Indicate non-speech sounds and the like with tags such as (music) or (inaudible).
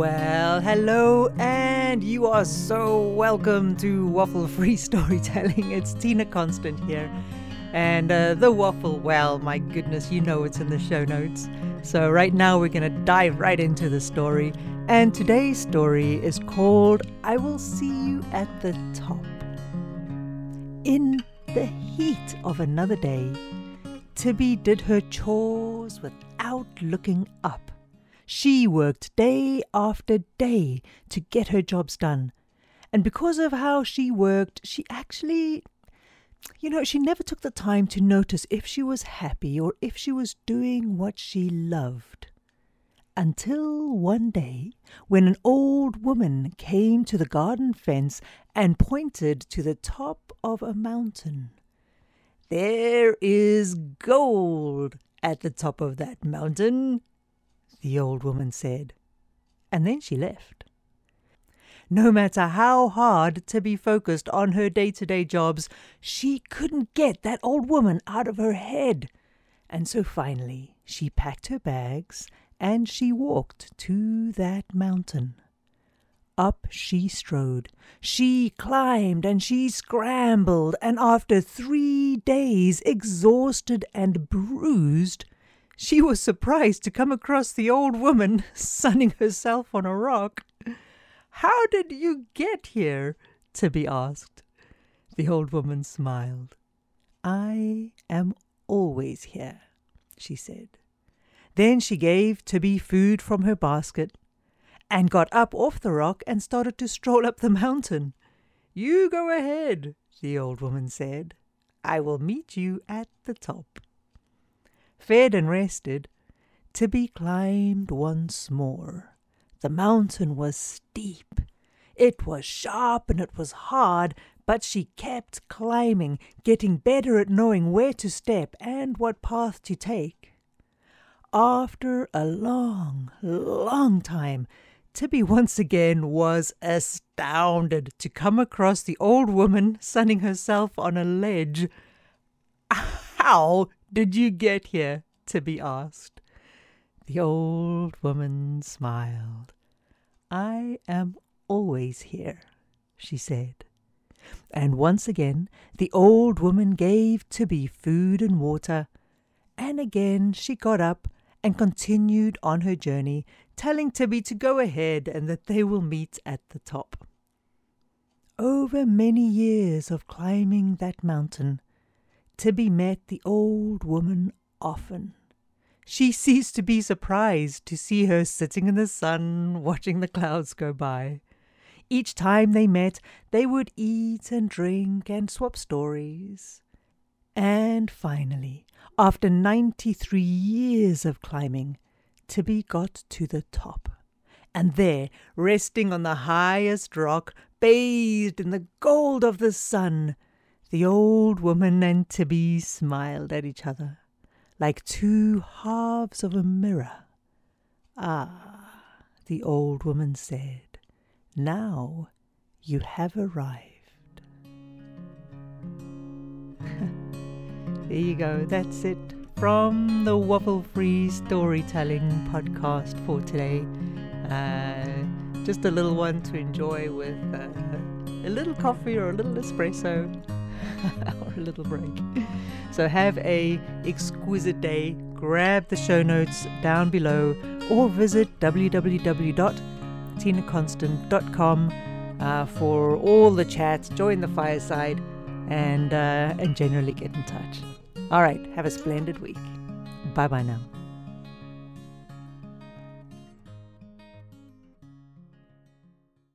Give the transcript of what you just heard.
Well, hello, and you are so welcome to Waffle Free (laughs) Storytelling. It's Tina Constant here. And uh, the waffle, well, my goodness, you know it's in the show notes. So, right now, we're going to dive right into the story. And today's story is called I Will See You at the Top. In the heat of another day, Tibby did her chores without looking up. She worked day after day to get her jobs done. And because of how she worked, she actually, you know, she never took the time to notice if she was happy or if she was doing what she loved. Until one day, when an old woman came to the garden fence and pointed to the top of a mountain. There is gold at the top of that mountain, the old woman said. And then she left. No matter how hard Tibby focused on her day to day jobs, she couldn't get that old woman out of her head. And so finally, she packed her bags and she walked to that mountain. Up she strode. She climbed and she scrambled, and after three days, exhausted and bruised, she was surprised to come across the old woman (laughs) sunning herself on a rock. How did you get here? Tibby asked. The old woman smiled. I am always here, she said. Then she gave Tibby food from her basket and got up off the rock and started to stroll up the mountain. You go ahead, the old woman said. I will meet you at the top. Fed and rested, Tibby climbed once more. The mountain was steep. It was sharp and it was hard, but she kept climbing, getting better at knowing where to step and what path to take. After a long, long time, Tibby once again was astounded to come across the old woman sunning herself on a ledge. (laughs) How did you get here? Tibby asked. The old woman smiled. I am always here, she said. And once again the old woman gave Tibby food and water, and again she got up and continued on her journey, telling Tibby to go ahead and that they will meet at the top. Over many years of climbing that mountain, Tibby met the old woman often. She ceased to be surprised to see her sitting in the sun, watching the clouds go by. Each time they met, they would eat and drink and swap stories. And finally, after 93 years of climbing, Tibby got to the top. And there, resting on the highest rock, bathed in the gold of the sun, the old woman and Tibby smiled at each other like two halves of a mirror. Ah, the old woman said, now you have arrived. (laughs) there you go, that's it from the Waffle Free Storytelling podcast for today. Uh, just a little one to enjoy with uh, a little coffee or a little espresso (laughs) or a little break. So have a exquisite day. Grab the show notes down below or visit www.tinaconstant.com uh, for all the chats, join the fireside, and uh, and generally get in touch. All right, have a splendid week. Bye bye now.